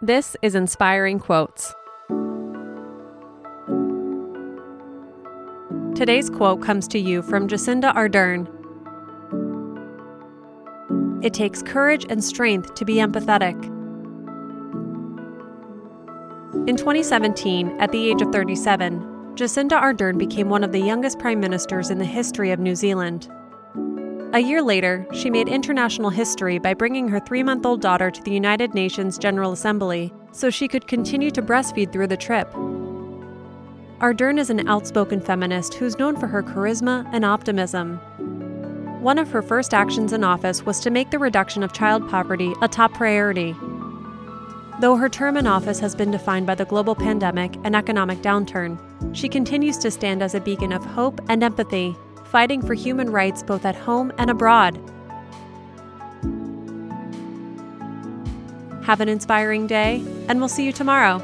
This is Inspiring Quotes. Today's quote comes to you from Jacinda Ardern. It takes courage and strength to be empathetic. In 2017, at the age of 37, Jacinda Ardern became one of the youngest prime ministers in the history of New Zealand. A year later, she made international history by bringing her three month old daughter to the United Nations General Assembly so she could continue to breastfeed through the trip. Ardern is an outspoken feminist who's known for her charisma and optimism. One of her first actions in office was to make the reduction of child poverty a top priority. Though her term in office has been defined by the global pandemic and economic downturn, she continues to stand as a beacon of hope and empathy fighting for human rights both at home and abroad. Have an inspiring day, and we'll see you tomorrow.